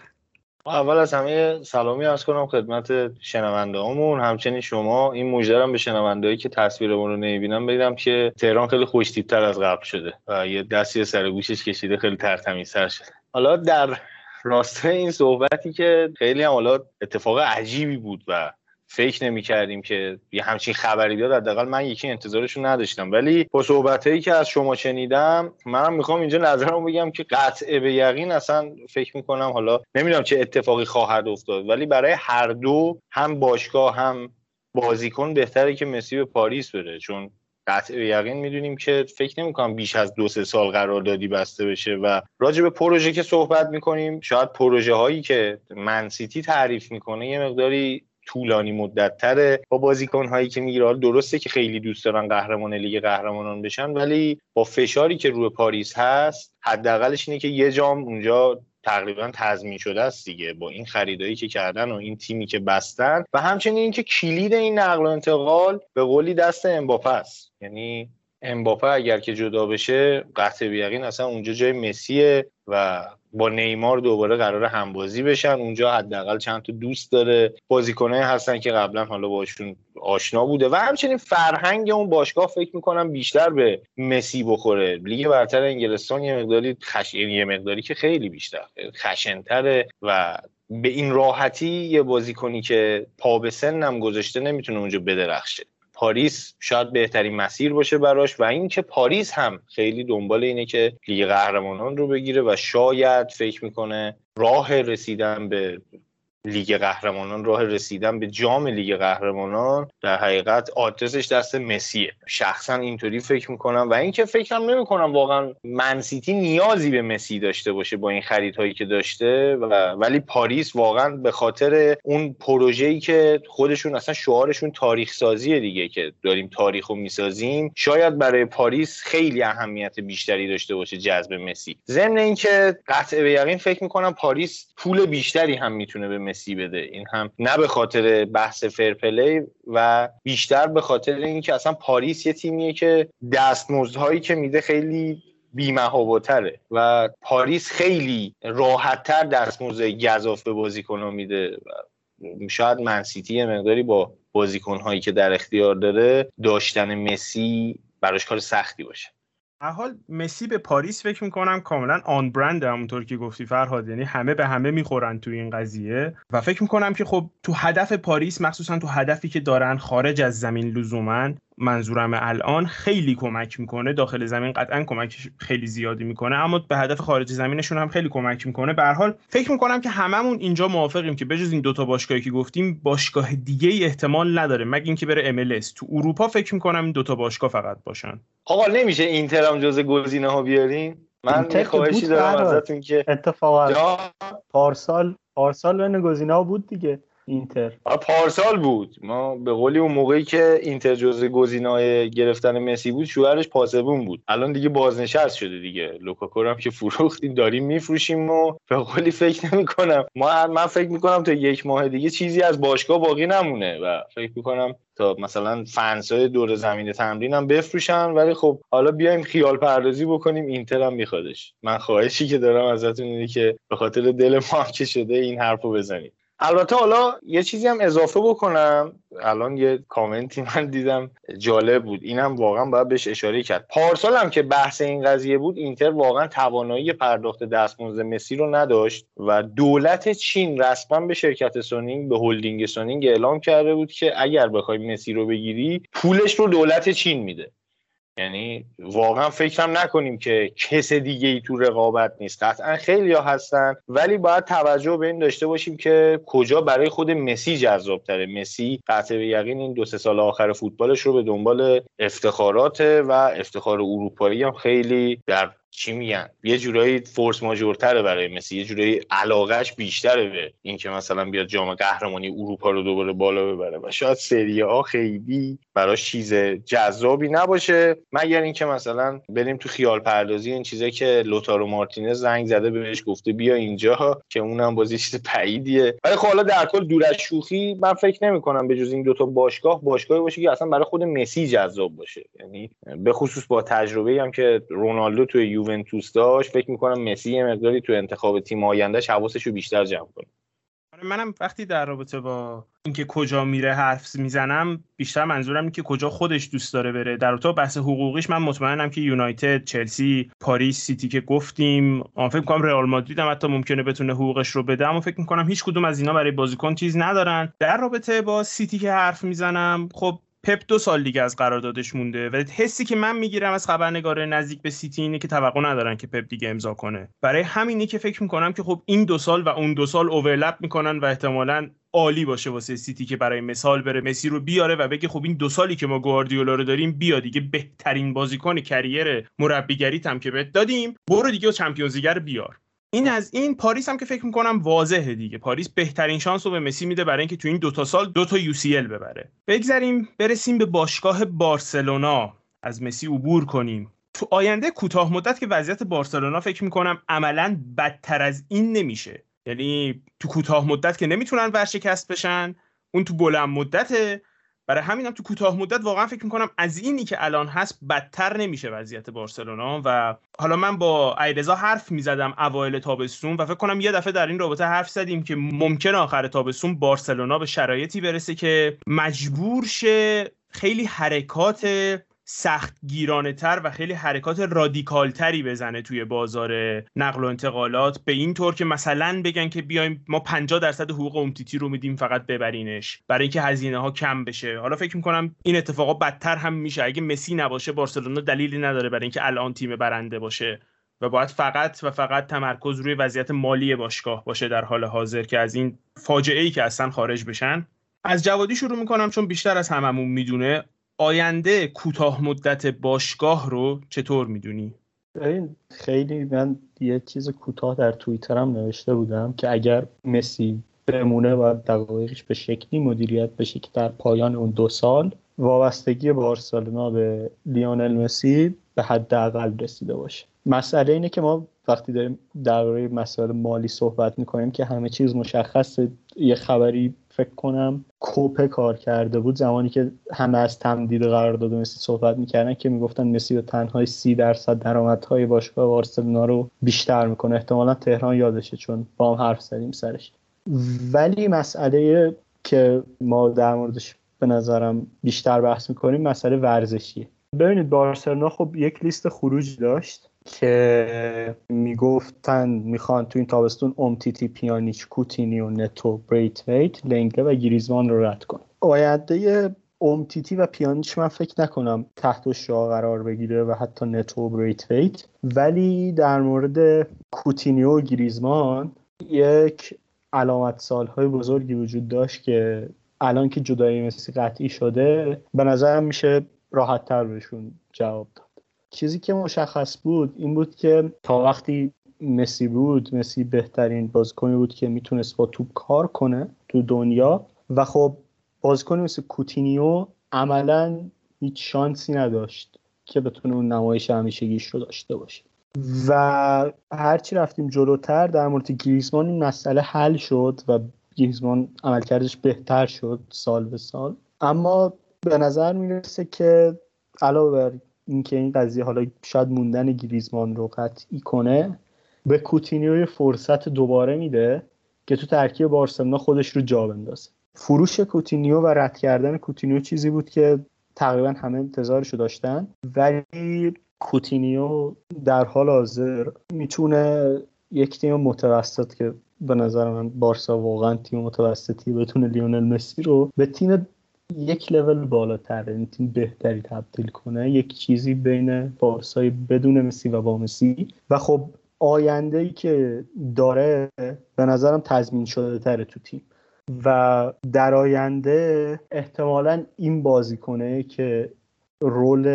Speaker 4: اول از همه سلامی ارز کنم خدمت شنونده همون همچنین شما این مژده به شنونده که تصویرمون رو نمی‌بینم بگم که تهران خیلی خوشتیبتر از قبل شده و یه دستی سر گوشش کشیده خیلی ترتمیزتر شده. حالا در راستای این صحبتی که خیلی هم حالا اتفاق عجیبی بود و فکر نمی کردیم که یه همچین خبری بیاد حداقل من یکی انتظارشون نداشتم. ولی با صحبت که از شما شنیدم منم می‌خوام اینجا نظرم بگم که قطعه به یقین اصلا فکر می‌کنم حالا نمی‌دونم چه اتفاقی خواهد افتاد ولی برای هر دو هم باشگاه هم بازیکن بهتره که مسی به پاریس بره. چون قطع یقین می‌دونیم که فکر نمی‌کنم بیش از دو سه سال قراردادی بسته بشه و راجع به پروژه که صحبت می‌کنیم شاید پروژه هایی که منسیتی تعریف می‌کنه یه مقداری طولانی مدت تره با بازیکن هایی که می‌گیره درسته که خیلی دوست دارن قهرمان لیگ قهرمانان بشن ولی با فشاری که روی پاریس هست حداقلش اینه که یه جام اونجا تقریبا تضمین شده است دیگه با این خریدایی که کردن و این تیمی که بستن. و همچنین اینکه کلید این نقل و انتقال به قولی دست امباپه است. یعنی امباپه اگر که جدا بشه قطع بیقین اصلا اونجا جای مسیه و با نیمار دوباره قرار همبازی بشن. اونجا حداقل چند تا دوست داره. بازیکنه هستن که قبلا حالا باشون آشنا بوده. و همچنین فرهنگ اون باشگاه فکر می‌کنم بیشتر به مسی بخوره. لیگ برتر انگلستان یه مقداری خش... یعنی یه مقداری که خیلی بیشتر. خشنتره و به این راحتی یه بازیکنی که پا به سنم گذاشته نمی‌تونه اونجا بدرخشه. پاریس شاید بهترین مسیر باشه براش و اینکه پاریس هم خیلی دنبال اینه که لیگ قهرمانان رو بگیره و شاید فکر می‌کنه راه رسیدن به لیگ قهرمانان راه رسیدن به جام لیگ قهرمانان در حقیقت آدرسش دست مسیه شخصا اینطوری فکر می‌کنم و اینکه فکرم نمی‌کنم واقعا من سیتی نیازی به مسی داشته باشه با این خریدهایی که داشته و ولی پاریس واقعا به خاطر اون پروژه‌ای که خودشون اصلا شعارشون تاریخ سازیه دیگه که داریم تاریخ رو می‌سازیم. شاید برای پاریس خیلی اهمیت بیشتری داشته باشه جذب مسی. ضمن اینکه قطع به یقین فکر می‌کنم پاریس پول بیشتری هم می‌تونه به مسی بده. این هم نه به خاطر بحث fair play و بیشتر به خاطر اینکه اصلا پاریس یه تیمیه که دستمزدهایی که میده خیلی بی‌مهاباتره و پاریس خیلی راحتتر دستمزد گذاف به بازیکنها میده شاید منسیتی مقداری با بازیکنهایی که در اختیار داره داشتن مسی براش کار سختی باشه.
Speaker 1: حال مسی به پاریس فکر می‌کنم کاملا on brand همونطور که گفتی فرهاد یعنی همه به همه می‌خورن تو این قضیه. و فکر می‌کنم که خب تو هدف پاریس مخصوصا تو هدفی که دارن خارج از زمین لزوما منظورم الان خیلی کمک می‌کنه. داخل زمین قطعا کمک خیلی زیادی می‌کنه. اما به هدف خارج زمینشون هم خیلی کمک می‌کنه. به حال فکر می‌کنم که هممون اینجا موافقیم که بجز این دوتا باشگاهی که گفتیم باشگاه دیگه ای احتمال نداره. مگه اینکه بره MLS تو اروپا فکر می‌کنم این دوتا باشگاه فقط باشن.
Speaker 4: آقا نمیشه اینتر هم جز گزینه ها بیارین من خواهشی دارم ازتون که
Speaker 2: اتفاقا. پارسال پارسال بین گزینه ها بود دیگه. اینتر.
Speaker 4: پارسال بود. ما به قولی اون موقعی که اینتر جزء گزینه‌های گرفتن مسی بود شوهرش پاسبون بود. الان دیگه بازنشست شده دیگه. لوکاکو هم که فروختیم داریم میفروشیم و به قولی فکر نمی کنم ما من فکر می‌کنم تا یک ماه دیگه چیزی از باشگاه باقی نمونه و فکر می‌کنم تا مثلا فنسای دور زمین تمرین هم بفروشن. ولی خب حالا بیایم خیال پردازی بکنیم. اینتر هم میخوادش. من خواهشی که دارم ازتون اینه که به خاطر دل ما که شده این حرفو بزنید. البته حالا یه چیزی هم اضافه بکنم. الان یه کامنتی من دیدم جالب بود. اینم واقعا باید بهش اشاره کرد. پارسال هم که بحث این قضیه بود اینتر واقعا توانایی پرداخت دستمزد مسی رو نداشت و دولت چین رسما به شرکت سونینگ به هلدینگ سونینگ اعلام کرده بود که اگر بخوای مسی رو بگیری پولش رو دولت چین میده. یعنی واقعا فکرم نکنیم که کس دیگه ای تو رقابت نیست. قطعا خیلی ها هستن ولی باید توجه به این داشته باشیم که کجا برای خود مسی جذاب تره مسی قطع به یقین این دو سه سال آخر فوتبالش رو به دنبال افتخارات و افتخار اروپایی هم خیلی در چی میگن؟ یه جورایی فورس ماجورتره برای مسی یه جورایی علاقهش بیشتره به اینکه مثلا بیاد جام قهرمانی اروپا رو دوباره بالا ببره و شاید سری ها خیلی براش چیز جذابی نباشه. مگر اینکه مثلا بریم تو خیال پردازی این چیزه که لوتارو مارتینز زنگ زده بهش گفته بیا اینجا که اونم بازی چیز بعیدیه ولی خب حالا در کل دور از شوخی من فکر نمی کنم به جز این دوتا باشگاه باشگاهی باشه که اصلا برای خود مسی جذاب باشه. یعنی به خصوص با تجربه هم که رونالدو توی یوونتوس داشت فکر می‌کنم مسی یه مقداری تو انتخاب تیم آیندهش حواسش رو بیشتر جمع کنه.
Speaker 1: آره، منم وقتی در رابطه با اینکه کجا میره حرف می‌زنم بیشتر منظورم اینه که کجا خودش دوست داره بره. در رابطه بحث حقوقیش من مطمئنم که یونایتد چلسی پاریس سیتی که گفتیم آن فکر کنم رئال مادرید هم حتی ممکنه بتونه حقوقش رو بده اما فکر می‌کنم هیچ کدوم از اینا برای بازیکن چیز ندارن. در رابطه با سیتی که حرف می‌زنم خب پپ دو سال دیگه از قراردادش مونده و حسی که من می‌گیرم از خبرنگار نزدیک به سیتی اینه که توقع ندارن که پپ دیگه امضا کنه. برای همینی که فکر می‌کنم که خب این دو سال و اون دو سال overlap می‌کنن و احتمالا عالی باشه واسه سیتی که برای مثال بره مسی رو بیاره و بگه خب این دو سالی که ما گواردیولا رو داریم بیا دیگه بهترین بازیکن career مربیگری هم که بهت دادیم برو دیگه Champions بیار. این از این پاریس هم که فکر می‌کنم واضحه دیگه. پاریس بهترین شانس رو به مسی میده برای اینکه تو این دوتا سال دوتا UCL ببره. بگذریم برسیم به باشگاه بارسلونا. از مسی عبور کنیم. تو آینده کوتاه مدت که وضعیت بارسلونا فکر می‌کنم عملا بدتر از این نمیشه. یعنی تو کوتاه مدت که نمی‌تونن ورشکست بشن اون تو بلند مدته برای همینم تو کوتاه مدت واقعا فکر می‌کنم از اینی که الان هست بدتر نمیشه وضعیت بارسلونا و حالا من با ایرزا حرف می‌زدم اوایل تابستون و فکر کنم یه دفعه در این رابطه حرف زدیم که ممکن آخر تابستون بارسلونا به شرایطی برسه که مجبور شه خیلی حرکات سخت گیرانه تر و خیلی حرکات رادیکال تری بزنه توی بازار نقل و انتقالات به این طور که مثلا بگن که بیایم ما 50 درصد حقوق امتیتی رو میدیم فقط ببرینش برای اینکه هزینه ها کم بشه. حالا فکر می‌کنم این اتفاقا بدتر هم میشه. اگه مسی نباشه بارسلونا دلیلی نداره برای اینکه الان تیم برنده باشه و باید فقط و فقط تمرکز روی وضعیت مالی باشگاه باشه در حال حاضر که از این فاجعه ای که اصلا خارج بشن. از جوادی شروع می‌کنم چون بیشتر از هممون می‌دونه. آینده کوتاه مدت باشگاه رو چطور می‌دونی؟
Speaker 2: ببین خیلی من یه چیز کوتاه در توییترم نوشته بودم که اگر مسی بمونه و دقایقش به شکلی مدیریت بشه که در پایان اون دو سال وابستگی بارسلونا به لیونل مسی به حداقل رسیده باشه مسئله اینه که ما وقتی داریم درباره مسائل مالی صحبت می‌کنیم که همه چیز مشخصه یه خبری فکر کنم کوپه کار کرده بود. زمانی که همه از تمدید قرارداد مسی صحبت می‌کردن که می‌گفتن مسی به تنهای سی درصد درآمدهای باشگاه بارسلونا رو بیشتر می‌کنه. احتمالا تهران یادشه چون با هم حرف زدیم سرش. ولی مسئله که ما در موردش به نظرم بیشتر بحث می‌کنیم مسئله ورزشیه. ببینید بارسلونا خب یک لیست خروج داشت. که می‌گفتن می‌خوان تو این تابستون اومتیتی پیانیچ کوتینیو نتو بریتویت لنگله و گریزمان رو رد کن آینده اومتیتی و پیانیچ من فکر نکنم تحت شاه قرار بگیره و حتی نتو بریتویت. ولی در مورد کوتینیو و گریزمان یک علامت سالهای بزرگی وجود داشت که الان که جدایی مسی قطعی شده به نظرم میشه راحت تر بهشون جواب داد. چیزی که مشخص بود این بود که تا وقتی مسی بود مسی بهترین بازیکنی بود که می‌تونست با توپ کار کنه تو دنیا و خب بازیکنی مثل کوتینیو عملا هیچ شانسی نداشت که بتونه اون نمایش همیشگیش رو داشته باشه. و هرچی رفتیم جلوتر در مورد گریزمان این مسئله حل شد و گریزمان عملکردش بهتر شد سال به سال. اما به نظر می‌رسه که علاوه بر اینکه این قضیه حالا شاید موندن گریزمان رو قطعی کنه به کوتینیو فرصت دوباره میده که تو ترکیب بارسلونا خودش رو جا بندازه. فروش کوتینیو و رد کردن کوتینیو چیزی بود که تقریبا همه انتظارشو داشتن. ولی کوتینیو در حال حاضر می‌تونه یک تیم متوسط که به نظر من بارسا واقعا تیم متوسطی بتونه لیونل مسی رو به تیم یک لول بالاتر این تیم بهتری تبدیل کنه یک چیزی بین بارسای بدون مسی و با مسی. و خب آینده ای که داره به نظرم تضمین شده تره تو تیم. و در آینده احتمالا این بازی کنه که رول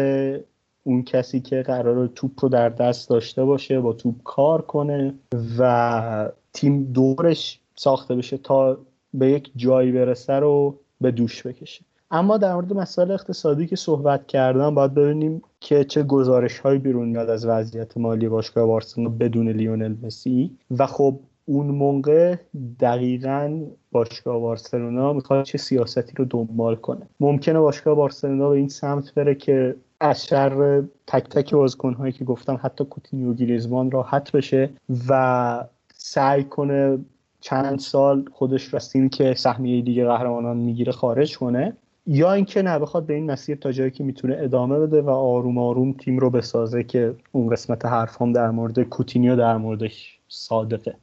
Speaker 2: اون کسی که قرار توپ رو در دست داشته باشه با توپ کار کنه و تیم دورش ساخته بشه تا به یک جایی برسه رو به دوش بکشه. اما در مورد مسائل اقتصادی که صحبت کردم باید ببینیم که چه گزارش هایی بیرون میاد از وضعیت مالی باشگاه بارسلونا بدون لیونل مسی. و خب اون موقع دقیقا باشگاه بارسلونا می‌خواد چه سیاستی رو دنبال کنه. ممکنه باشگاه بارسلونا به این سمت بره که از شر تک تک بازیکنهایی که گفتم حتی کوتینیو گریزمان راحت بشه و سعی کنه چند سال خودش رو که سهمیه دیگه قهرمانان می‌گیره خارج کنه یا اینکه نه بخواد به این مسیر تا جایی که می‌تونه ادامه بده و آروم آروم تیم رو بسازه که اون قسمت حرف هم در مورد کوتینیو در موردش صادقه.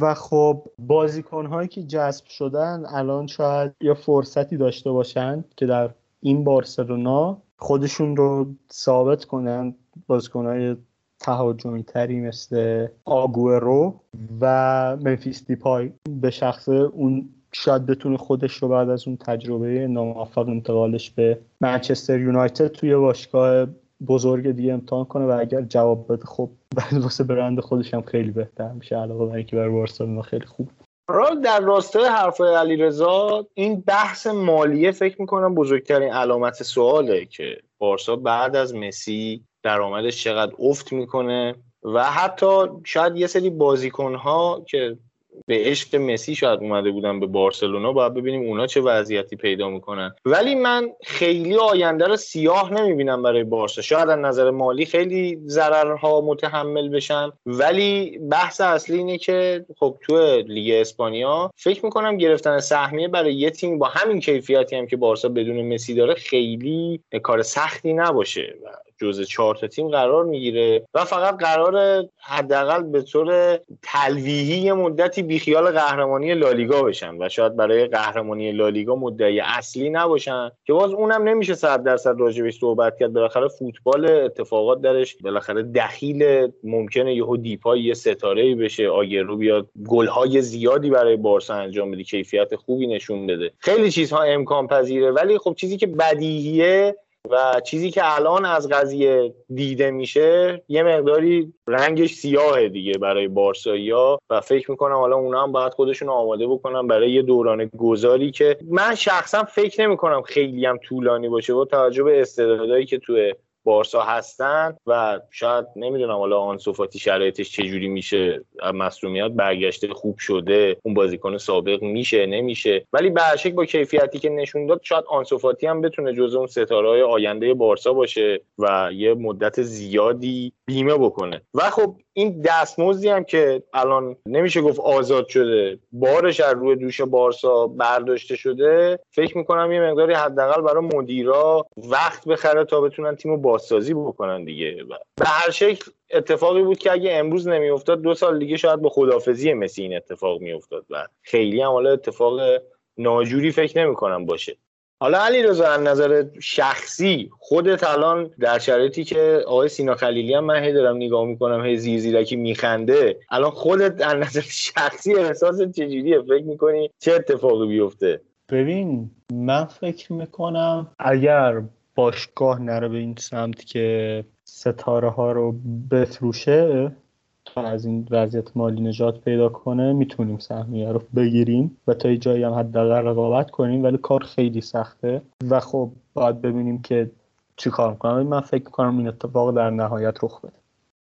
Speaker 2: و خب بازیکن هایی که جذب شدن الان شاید یه فرصتی داشته باشن که در این بارسلونا خودشون رو ثابت کنن بازیکن های تهاجمی تری مثل آگورو و منفیس دیپای. به شخص اون شاید بتونه خودش رو بعد از اون تجربه ناموفق انتقالش به منچستر یونایتد توی باشگاه بزرگ دیگه امتحان کنه و اگر جواب بده خب بعد واسه برند خودش هم خیلی بهتر میشه. علاوه بر اینکه برای بارسلونا خیلی خوب.
Speaker 4: در راستای حرفای علیرضا این بحث مالیه فکر می‌کنم بزرگترین علامت سواله که بارسا بعد از مسی درآمدش چقدر افت می‌کنه و حتی شاید یه سری بازیکنها که به عشق مسی شاید اومده بودن به بارسلونا باید ببینیم اونا چه وضعیتی پیدا می‌کنن. ولی من خیلی آینده رو سیاه نمی‌بینم برای بارسا. شاید از نظر مالی خیلی ضررها متحمل بشن. ولی بحث اصلی اینه که خب تو لیگ اسپانیا فکر می‌کنم گرفتن سهمیه برای یه تیم با همین کیفیتی هم که بارسا بدون مسی داره خیلی کار سختی نباشه جزء چهار تا تیم قرار می‌گیره و فقط قرار حداقل به طور تلویحی مدتی بیخیال قهرمانی لالیگا بشن و شاید برای قهرمانی لالیگا مدعی اصلی نباشن که باز اونم نمیشه صد درصد راجبش صحبت کرد. بالاخره فوتبال اتفاقات درش بالاخره دخیل ممکنه یهو دیپای یه ستاره ای بشه آگرو بیاد گلهای زیادی برای بارسا انجام بده کیفیت خوبی نشون بده. خیلی چیزها امکان پذیره ولی خب چیزی که بدیهیه و چیزی که الان از قضیه دیده میشه یه مقداری رنگش سیاهه دیگه برای بارسایی و فکر می‌کنم حالا اونا هم باید خودشون آماده بکنم برای یه دوران گذاری که من شخصا فکر نمی‌کنم خیلی هم طولانی باشه با توجه به استعدادایی که توی بارسا هستن و شاید نمی‌دونم حالا آنسوفاتی شرایطش چجوری میشه مصومیت برگشته خوب شده اون بازیکن سابق میشه نمیشه. ولی به با کیفیتی که نشون داد شاید آنسوفاتی هم بتونه جزو اون ستاره های آینده بارسا باشه و یه مدت زیادی بیمه بکنه. و خب این دستمزدی هم که الان نمیشه گفت آزاد شده بارش از روی دوش بارسا برداشته شده فکر می‌کنم یه مقداری حداقل برای مدیرا وقت بخره تا بتونن تیمو بازسازی بکنن دیگه. به هر شکل اتفاقی بود که اگه امروز نمیافتاد دو سال دیگه شاید با خدافزی مسی این اتفاق میافتاد و خیلی هم حالا اتفاق ناجوری فکر نمی‌کنم باشه. حالا علی رضا از نظر شخصی خودت الان در شرایطی که آقای سینا خلیلی هم من هی دارم نگاه می‌کنم هی زیر زیرکی میخنده الان خودت از نظر شخصی احساس چجوریه؟ فکر می‌کنی چه اتفاقی بیفته؟
Speaker 2: ببین من فکر می‌کنم اگر باشگاه نره به این سمت که ستاره ها رو بفروشه از این وضعیت مالی نجات پیدا کنه می‌تونیم سهمیه رو بگیریم و تا یه جایی هم حداقل رقابت کنیم ولی کار خیلی سخته. و خب باید ببینیم که چی کار می‌کنم من فکر کنم این اتفاق در نهایت رخ بده.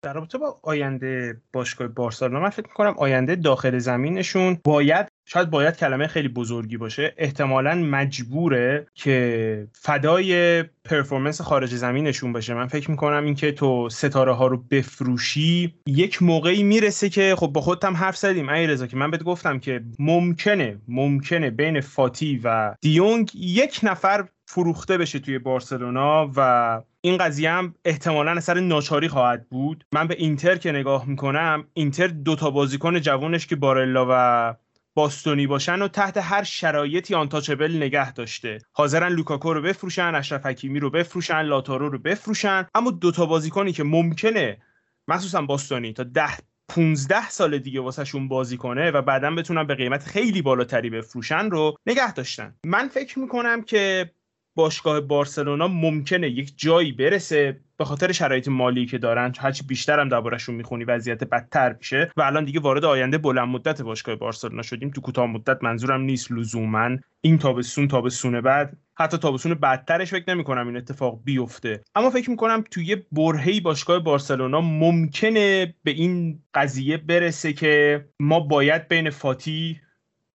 Speaker 1: در رابطه با آینده باشگاه بارسلونا من فکر می‌کنم آینده داخل زمینشون باید شاید باید کلمه خیلی بزرگی باشه. احتمالا مجبوره که فدای پرفورمنس خارج زمینشون باشه. من فکر می‌کنم اینکه تو ستاره ها رو بفروشی یک موقعی می‌رسه که خب با خودت هم حرف زدیم. ای رضا که من بهت گفتم که ممکنه ممکنه بین فاتی و دیونگ یک نفر فروخته بشه توی بارسلونا و این قضیه هم احتمالا اثر ناچاری خواهد بود. من به اینتر که نگاه می‌کنم اینتر دوتا بازیکن جوانش که بارلا و باستونی باشن و تحت هر شرایطی آنتاچبل نگه داشته. حاضرن لوکاکو رو بفروشن اشرف حکیمی رو بفروشن لاتارو رو بفروشن. اما دوتا بازیکنی که ممکنه مخصوصا باستونی تا ده 15 سال دیگه واسهشون بازی کنه و بعدا بتونن به قیمت خیلی بالاتری بفروشن رو نگه داشتن. من فکر می‌کنم که باشگاه بارسلونا ممکنه یک جایی برسه به خاطر شرایط مالی که دارن هرچی بیشتر هم دربارهشون می‌خونی وضعیت بدتر میشه و الان دیگه وارد آینده بلند مدت باشگاه بارسلونا شدیم. تو کوتاه مدت منظورم نیست لزوما این تابستون تابستون بعد. حتی تابستون بدترش فکر نمی کنم این اتفاق بیفته. اما فکر می‌کنم توی برهی باشگاه بارسلونا ممکنه به این قضیه برسه که ما باید بین فاتی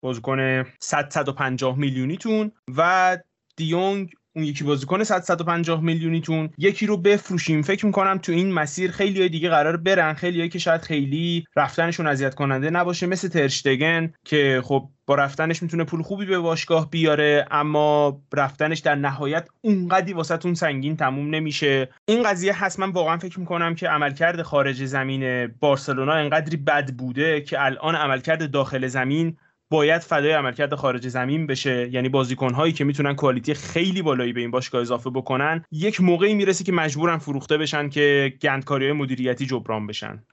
Speaker 1: بازیکن 100 150 میلیونیتون و دیونگ اون یکی بازیکن 100 150 میلیونیتون. یکی رو بفروشیم. فکر می‌کنم تو این مسیر خیلی دیگه قرار برن. خیلی که شاید خیلی رفتنشون اذیت کننده نباشه. مثل ترشتگن که خب با رفتنش می‌تونه پول خوبی به باشگاه بیاره اما رفتنش در نهایت اونقدی واسهتون سنگین تموم نمیشه. این قضیه هست. من واقعا فکر می‌کنم که عملکرد خارج زمین بارسلونا انقدری بد بوده که الان عملکرد داخل زمین باید فدای عملکرد خارج زمین بشه. یعنی بازیکن هایی که می‌تونن کوالیتی خیلی بالایی به این باشگاه اضافه بکنن یک موقعی می‌رسه که مجبورن فروخته بشن که گندکاری مدیریتی جبران بشن.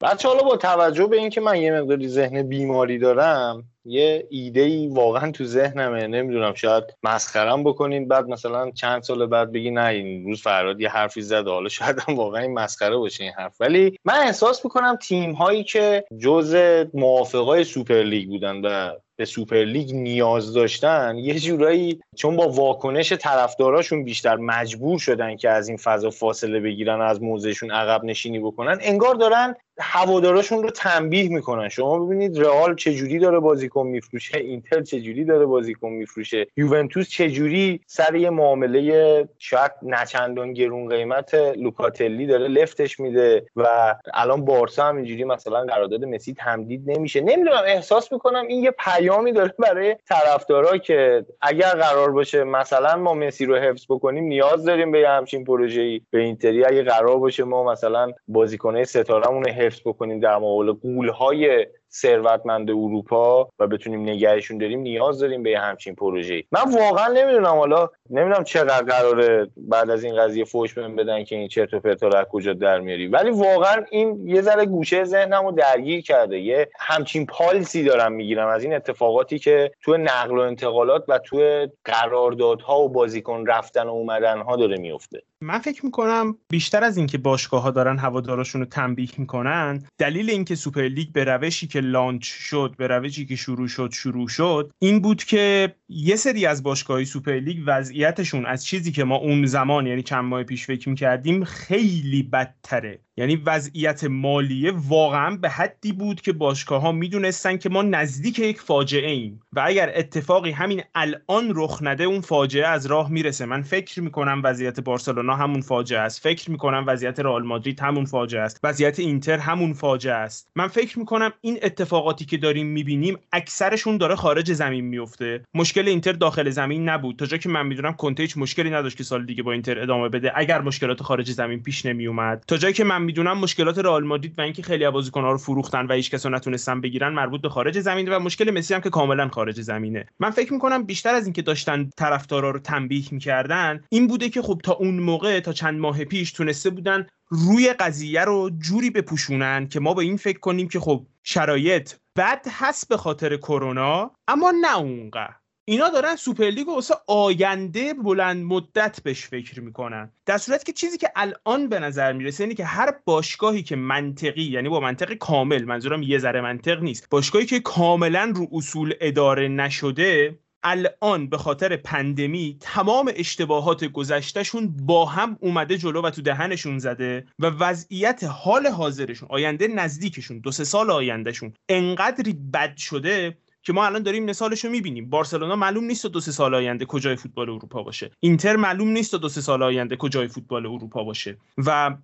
Speaker 4: بچه حالا با توجه به اینکه من یه مقداری ذهن بیماری دارم یه ایده ای واقعا تو ذهنمه. نمی‌دونم شاید مسخرم بکنین بعد مثلا چند سال بعد بگی نه این روز فراد یه حرفی زده. حالا شاید هم واقعا این مسخره باشه این حرف. ولی من احساس می‌کنم تیم هایی که جز موافقای سوپر لیگ بودن و به سوپر لیگ نیاز داشتن یه جورایی چون با واکنش طرفداراشون بیشتر مجبور شدن که از این فضا فاصله بگیرن از موضعشون عقب نشینی بکنن انگار دارن هواداراشون رو تنبیه می‌کنن. شما ببینید رئال چجوری داره بازیکن میفروشه اینتر چجوری داره بازیکن میفروشه یوونتوس چجوری سر یه معامله شاید نچندان گرون قیمت لوکاتلی داره لفتش میده و الان بارسا هم اینجوری مثلا قرارداد مسی تمدید نمیشه. نمی‌دونم احساس می‌کنم این یه پیامی داره برای طرفدارا که اگر قرار باشه مثلا ما مسی رو حفظ بکنیم نیاز داریم به همچین پروژه‌ای به اینتری. اگه قرار باشه ما مثلا بازیکنه ستارهمون حفظ بکنیم در مقابل قولهای ثروتمند اروپا و بتونیم نگهشون داریم نیاز داریم به همچین پروژه من واقعا نمی‌دونم حالا نمی‌دونم چقدر قراره بعد از این قضیه فوش بهم بدن که این چرت و پرتا رو کجا در میاری. ولی واقعا این یه ذره گوشه ذهنمو درگیر کرده. یه همچین پالیسی دارم می‌گیرم از این اتفاقاتی که تو نقل و انتقالات و تو قراردادها و بازیکن رفتن و اومدن ها داره میفته
Speaker 1: من فکر می‌کنم بیشتر از اینکه باشگاه ها دارن هواداراشون رو تنبیه می‌کنن دلیل اینکه سوپر لیگ به روشی که launch شد به روشی که شروع شد شروع شد این بود که یه سری از باشگاه سوپر لیگ وضعیتشون از چیزی که ما اون زمان یعنی چند ماه پیش فکر می‌کردیم خیلی بدتره. یعنی وضعیت مالیه واقعا به حدی بود که باشگاه ها می‌دونستن که ما نزدیک یک فاجعه ایم و اگر اتفاقی همین الان رخ نده اون فاجعه از راه می‌رسه. من فکر می‌کنم وضعیت بارسلونا همون فاجعه است. فکر می‌کنم وضعیت رئال مادرید همون فاجعه است. وضعیت اینتر همون فاجعه است. من فکر می‌کنم این اتفاقاتی که داریم می‌بینیم اکثرشون داره خارج زمین میفته مشکل اینتر داخل زمین نبود. تا جایی که من می‌دونم کنته هیچ مشکلی نداشت که سال دیگه با اینتر ادامه بده اگر مشکلات خارج زمین پیش نمیومد تا جایی که من می‌دونم مشکلات رئال مادرید و اینکه خیلی بازیکن‌ها رو فروختن و هیچ کس نتونستن بگیرن مربوط به خارج زمین و مشکل مسی هم که کاملا خارج زمینه. من فکر می‌کنم بیشتر از اینکه داشتن طرفدارا رو تنبیه می‌کردن این بوده که خب تا اون موقع تا چند ماه پیش تونسته بودن روی قضیه رو جوری بپوشونن که ما به این فکر کنیم که خب شرایط بد هست به خاطر کرونا اما نه اونقدر. اینا دارن سوپرلیگ واسه آینده بلند مدت بهش فکر می‌کنن. در صورت که چیزی که الان به نظر می‌رسه اینه که هر باشگاهی که منطقی یعنی با منطق کامل منظورم یه ذره منطق نیست باشگاهی که کاملا رو اصول اداره نشده الان به خاطر pandemic تمام اشتباهات گذشتهشون با هم اومده جلو و تو دهنشون زده و وضعیت حال حاضرشون آینده نزدیکشون دو سه سال آیندهشون انقدری بد شده که ما الان داریم مثالش رو می‌بینیم. بارسلونا معلوم نیست دو سه سال آینده کجای فوتبال اروپا باشه. اینتر معلوم نیست دو سه سال آینده کجای فوتبال اروپا باشه. و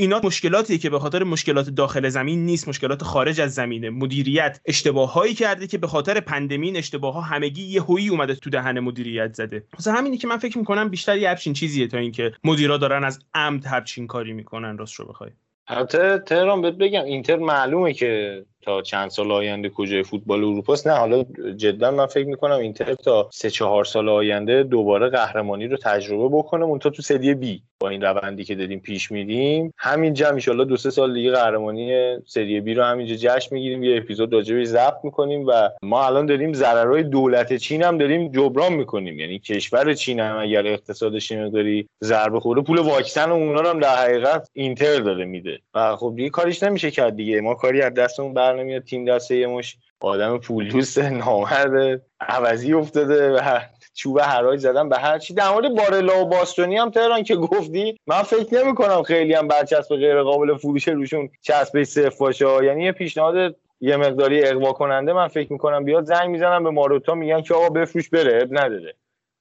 Speaker 1: اینا مشکلاتی که به خاطر مشکلات داخل زمین نیست مشکلات خارج از زمینه. مدیریت اشتباههایی کرده که به خاطر pandemic این اشتباه ها همگی یه هویی اومده تو دهن مدیریت زده. مثلا همینی که من فکر می‌کنم بیشتر یه همچین چیزیه تا اینکه مدیرا دارن از عمد همچین کاری می‌کنن راست رو بخوای.
Speaker 4: البته تهران بهت بگم اینتر معلومه که تا چند سال آینده کجای فوتبال اروپا است. نه حالا جدا من فکر می‌کنم اینتر تا سه چهار سال آینده دوباره قهرمانی رو تجربه بکنه. اون تا تو سری بی با این روندی که داریم پیش میریم همینجا ان دو سه سال دیگه قهرمانی سری بی رو همینجا جشن می‌گیریم. یه اپیزود راجع ضبط می‌کنیم و ما الان داریم ضررهای دولت چین هم داریم جبران می‌کنیم. یعنی کشور چین هم اگر اقتصادش مقداری ضربه خورده پول واکسن اونا هم در حقیقت اینتر داره میده. و خب دیگه کاریش نمیشه کرد دیگه. ما کاری از دستمون نمیاد تیم دسته یه مش. آدم پولدوست نامرد عوضی افتاده و چوب حراج زدن به هر چی. در مورد بارلا و باستونی هم تهران که گفتی من فکر نمی کنم خیلی هم برچسب غیر قابل فروش روشون چسب صفر باشه. یعنی یه پیشنهاد یه مقداری اقوا کننده من فکر می‌کنم بیاد زنگ می‌زنم به ماروتا میگن که آقا بفروش بره اب نداره.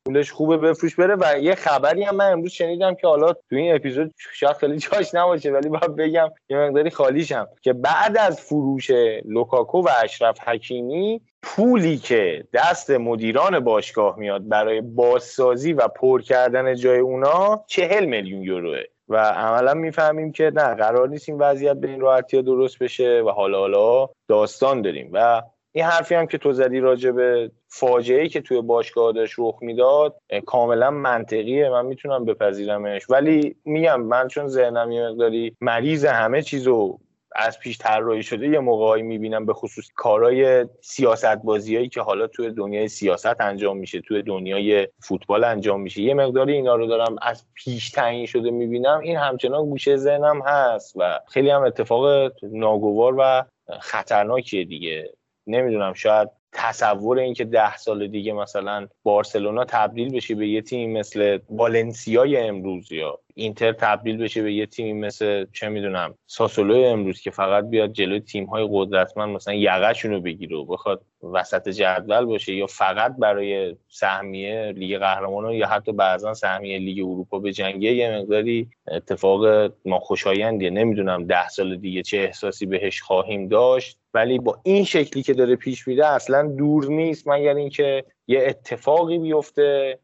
Speaker 4: پولش خوبه بفروش بره و یه خبری هم من امروز شنیدم که حالا تو این اپیزود شاید خیلی جاش نباشه ولی باید بگم یه مقداری خالیشم که بعد از فروش لوکاکو و اشرف حکیمی پولی که دست مدیران باشگاه میاد برای بازسازی و پر کردن جای اونا چهل میلیون یوروه. و عملا می‌فهمیم که نه قرار نیست این وضعیت به این راحتی درست بشه و حالا حالا داستان داریم. و این حرفی هم که تو زدی راجع به فاجعه که توی باشگاه داشت رخ می‌داد کاملا منطقیه. من می‌تونم بپذیرمش. ولی میگم من چون ذهنم یه مقداری مریض همه چیزو از پیش طراحی شده یه موقعی می‌بینم به خصوص کارهای سیاست بازیایی که حالا توی دنیای سیاست انجام میشه توی دنیای فوتبال انجام میشه. یه مقداری اینا رو دارم از پیش تعیین شده می‌بینم. این همچنان گوشه ذهنم هست و خیلی هم اتفاق ناگوار و خطرناکیه دیگه. نمی‌دونم شاید تصور اینکه ده سال دیگه مثلا بارسلونا تبدیل بشه به یه تیم مثل والنسیای امروز یا اینتر تبدیل بشه به یه تیمی مثل چه می‌دونم ساسولو امروز که فقط بیاد جلوی تیم های قدرتمند مثلا یقهشون رو بگیره و بخواد وسط جدول باشه یا فقط برای سهمیه لیگ قهرمانان یا حتی بعضا سهمیه لیگ اروپا به جنگه یه مقداری اتفاق ناخوشایندیه نمی‌دونم ده سال دیگه چه احساسی بهش خواهیم داشت. ولی با این شکلی که داره پیش میره اصلا دور نیست مگر اینکه یه اتفاقی بیفته.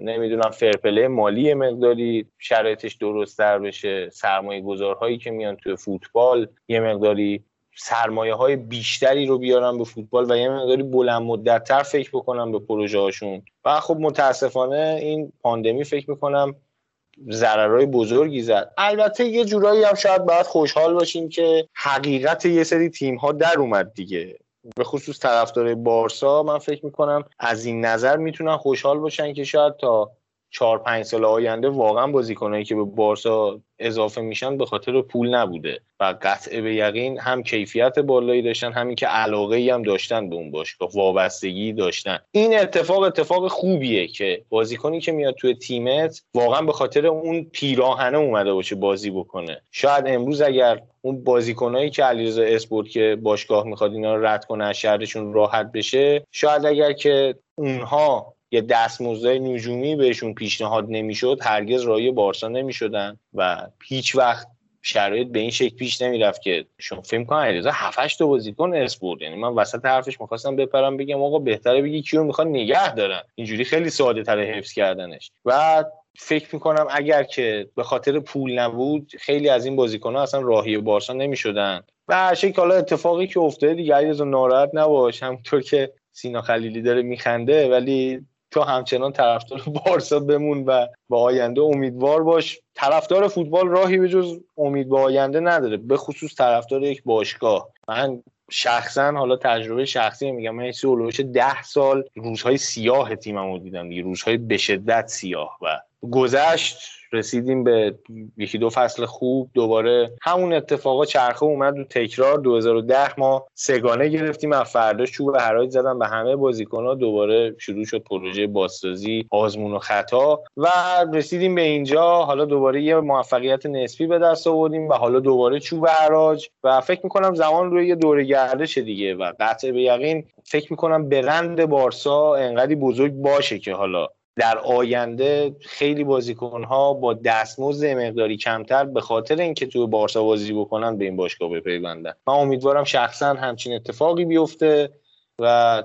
Speaker 4: نمی‌دونم فرپله مالی مقداری شرایطش درستتر بشه سرمایه گذارهایی که میان توی فوتبال یه مقداری سرمایه های بیشتری رو بیارن به فوتبال و یه مقداری بلند مدتتر فکر بکنم به پروژه هاشون. و خب متاسفانه این پاندمی فکر می‌کنم ضررهای بزرگی زد. البته یه جورایی هم شاید باید خوشحال باشیم که حقیقت یه سری تیم ها در اومد دیگه. به خصوص طرفدار بارسا من فکر می‌کنم از این نظر می‌تونن خوشحال باشن که شاید تا چهار پنج سال آینده واقعا بازیکنایی که به بارسا اضافه میشن به خاطر پول نبوده و قطعه به یقین هم کیفیت بالایی داشتن همین که علاقه ای هم داشتن به اون باشگاه وابستگی داشتن. این اتفاق اتفاق خوبیه که بازیکنی که میاد توی تیمت واقعا به خاطر اون پیراهنه اومده باشه بازی بکنه. شاید امروز اگر اون بازیکنایی که علیرضا اسپورت که باشگاه می‌خواد اینا رو رد کنه از راحت بشه شاید اگر که اونها یه دستمزدهای نجومی بهشون پیشنهاد نمی‌شد هرگز رای بارسا نمی‌شدن و هیچ وقت شرایط به این شکل پیش نمی‌رفت که شما فکر کنم علیرضا 7 8 تا بازیکن اسپورت. یعنی من وسط حرفش می‌خواستم بپرم بگم آقا بهتره بگی کیو می‌خواد نگه دارن. اینجوری خیلی ساده تر حفظ کردنش. و فکر می‌کنم اگر که به خاطر پول نبود خیلی از این بازیکن ها اصلا راهی بارسا نمی‌شدن. و شکل حالا اتفاقی که افتاده دیگه علیرضا ناراحت نباش همونطور که سینا خلیلی داره میخنده ولی تو همچنان طرفدار بارسا بمون و با آینده امیدوار باش. طرفدار فوتبال راهی به جز امید به آینده نداره به خصوص طرفدار یک باشگاه. من شخصا حالا تجربه شخصی میگم من یه ده سال روزهای سیاه تیممو دیدم دیگه روزهای به شدت سیاه و گذشت رسیدیم به یکی دو فصل خوب دوباره همون اتفاقا چرخه اومد دو تکرار. 2010 ما سگانه گرفتیم از فردا چوب حراج زدن به همه بازیکن‌ها. دوباره شروع شد پروژه بازسازی آزمون و خطا. و رسیدیم به اینجا. حالا دوباره یه موفقیت نسبی به دست آوردیم و حالا دوباره چوب حراج. و فکر می‌کنم زمان روی یه دوره گردش دیگه. و قطع به یقین فکر می‌کنم برند بارسا انقدی بزرگ باشه که حالا در آینده خیلی بازیکن ها با دستمزد مقداری کمتر به خاطر اینکه تو بارسا بازی بکنن به این باشگاه بپیوندن. من امیدوارم شخصا همچین اتفاقی بیفته و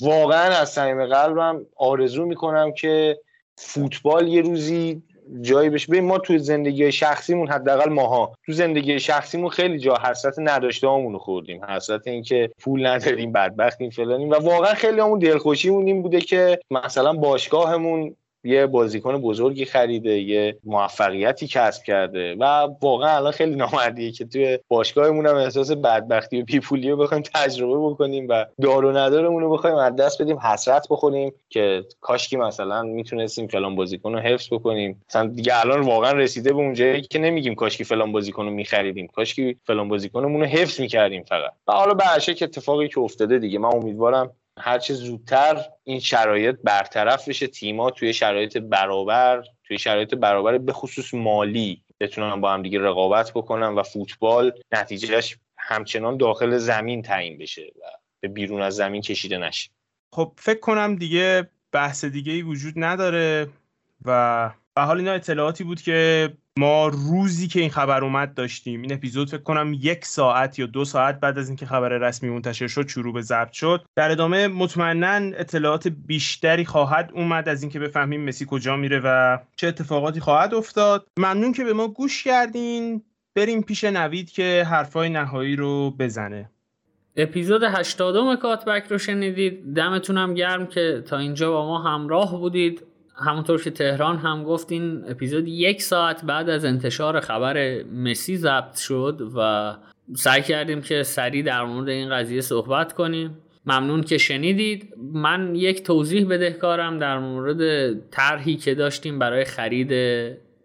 Speaker 4: واقعا از صمیم قلبم آرزو می‌کنم که فوتبال یه روزی جایی بشه. ببین ما تو زندگی شخصیمون حداقل ماها تو زندگی شخصیمون خیلی جا حسرت نداشته رو خوردیم. حسرت اینکه پول نداریم بدبختیم فلانیم و واقعا خیلی همون دلخوشیمون این بوده که مثلا باشگاهمون یه بازیکن بزرگی خریده یه موفقیتی کسب کرده و واقعا الان خیلی نامردیه که توی باشگاهمون هم احساس بدبختی و بیپولی رو بخوایم تجربه بکنیم و دار و ندارمون رو بخوایم از دست بدیم حسرت بخوریم که کاشکی مثلا می‌تونستیم فلان بازیکن رو حفظ بکنیم. مثلا دیگه الان واقعا رسیده به اونجایی که نمیگیم کاشکی فلان بازیکن رو میخریدیم. کاشکی فلان بازیکنمون رو حفظ می‌کردیم فقط. و حالا به که اتفاقی که افتاده دیگه من امیدوارم هر چه زودتر این شرایط برطرف بشه. تیما توی شرایط برابر توی شرایط برابر به خصوص مالی بتونن با هم دیگه رقابت بکنن و فوتبال نتیجهش همچنان داخل زمین تعیین بشه و به بیرون از زمین کشیده نشه.
Speaker 1: خب فکر کنم دیگه بحث دیگه ای وجود نداره و به حال اینا اطلاعاتی بود که ما روزی که این خبر اومد داشتیم این اپیزود فکر کنم یک ساعت یا دو ساعت بعد از اینکه خبر رسمی منتشر شد شروع به ضبط شد. در ادامه مطمئنا اطلاعات بیشتری خواهد اومد از اینکه بفهمیم مسی کجا میره و چه اتفاقاتی خواهد افتاد. ممنون که به ما گوش کردین. بریم پیش نوید که حرفای نهایی رو بزنه.
Speaker 5: اپیزود 80 کاتبک رو شنیدید. دمتونم گرم که تا اینجا با ما همراه بودید. همونطور که تهران هم گفت این اپیزود یک ساعت بعد از انتشار خبر مسی ضبط شد و سعی کردیم که سریع در مورد این قضیه صحبت کنیم. ممنون که شنیدید. من یک توضیح بدهکارم در مورد طرحی که داشتیم برای خرید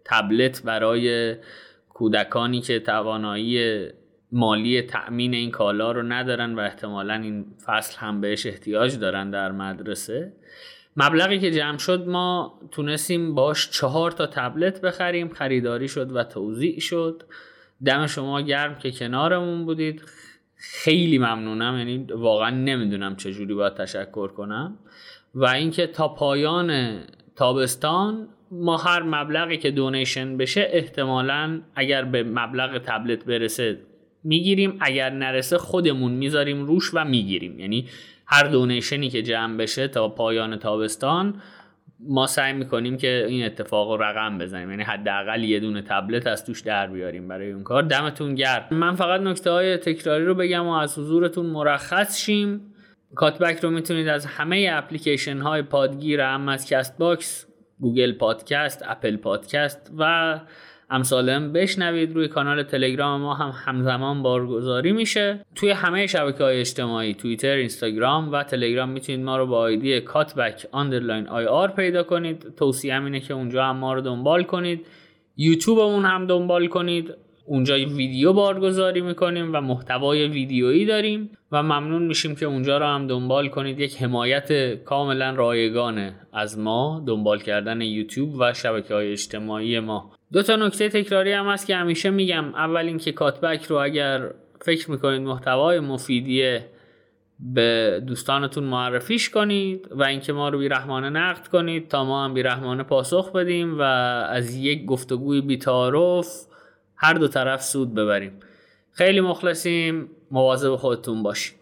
Speaker 5: تبلت برای کودکانی که توانایی مالی تأمین این کالا رو ندارن و احتمالا این فصل هم بهش احتیاج دارن در مدرسه. مبلغی که جمع شد ما تونستیم باش چهار تا تبلت بخریم خریداری شد و توضیع شد. دم شما گرم که کنارمون بودید. خیلی ممنونم یعنی واقعا نمی‌دونم چجوری باید تشکر کنم. و اینکه تا پایان تابستان ما هر مبلغی که دونیشن بشه احتمالا اگر به مبلغ تبلت برسه می‌گیریم اگر نرسه خودمون می‌ذاریم روش و می‌گیریم. یعنی هر دونیشنی که جمع بشه تا پایان تابستان ما سعی می‌کنیم که این اتفاق رو رقم بزنیم. یعنی حداقل یه دونه تبلت از توش در بیاریم برای اون کار. دمتون گرم. من فقط نکته های تکراری رو بگم و از حضورتون مرخص شیم. کاتبک رو می‌تونید از همه اپلیکیشن های پادگیر هم از کست باکس گوگل پادکست اپل پادکست و امثالهم بشنوید روی کانال تلگرام ما هم همزمان بارگذاری میشه. توی همه شبکه های اجتماعی توییتر اینستاگرام و تلگرام می‌تونید ما رو با آیدی کاتبک underline IR پیدا کنید. توصیه اینه که اونجا هم ما رو دنبال کنید. یوتیوبمون هم دنبال کنید. اونجا ویدیو بارگذاری می‌کنیم و محتوای ویدیویی داریم و ممنون میشیم که اونجا رو هم دنبال کنید. یک حمایت کاملا رایگانه از ما دنبال کردن یوتیوب و شبکه های اجتماعی ما. دو تا نکته تکراری هم هست که همیشه میگم. اول اینکه کاتبک رو اگر فکر می‌کنید محتوای مفیدیه به دوستانتون معرفیش کنید و اینکه ما رو بیرحمانه نقد کنید تا ما هم بیرحمانه پاسخ بدیم و از یک گفتگوی بیتعارف هر دو طرف سود ببریم. خیلی مخلصیم. مواظب خودتون باشید.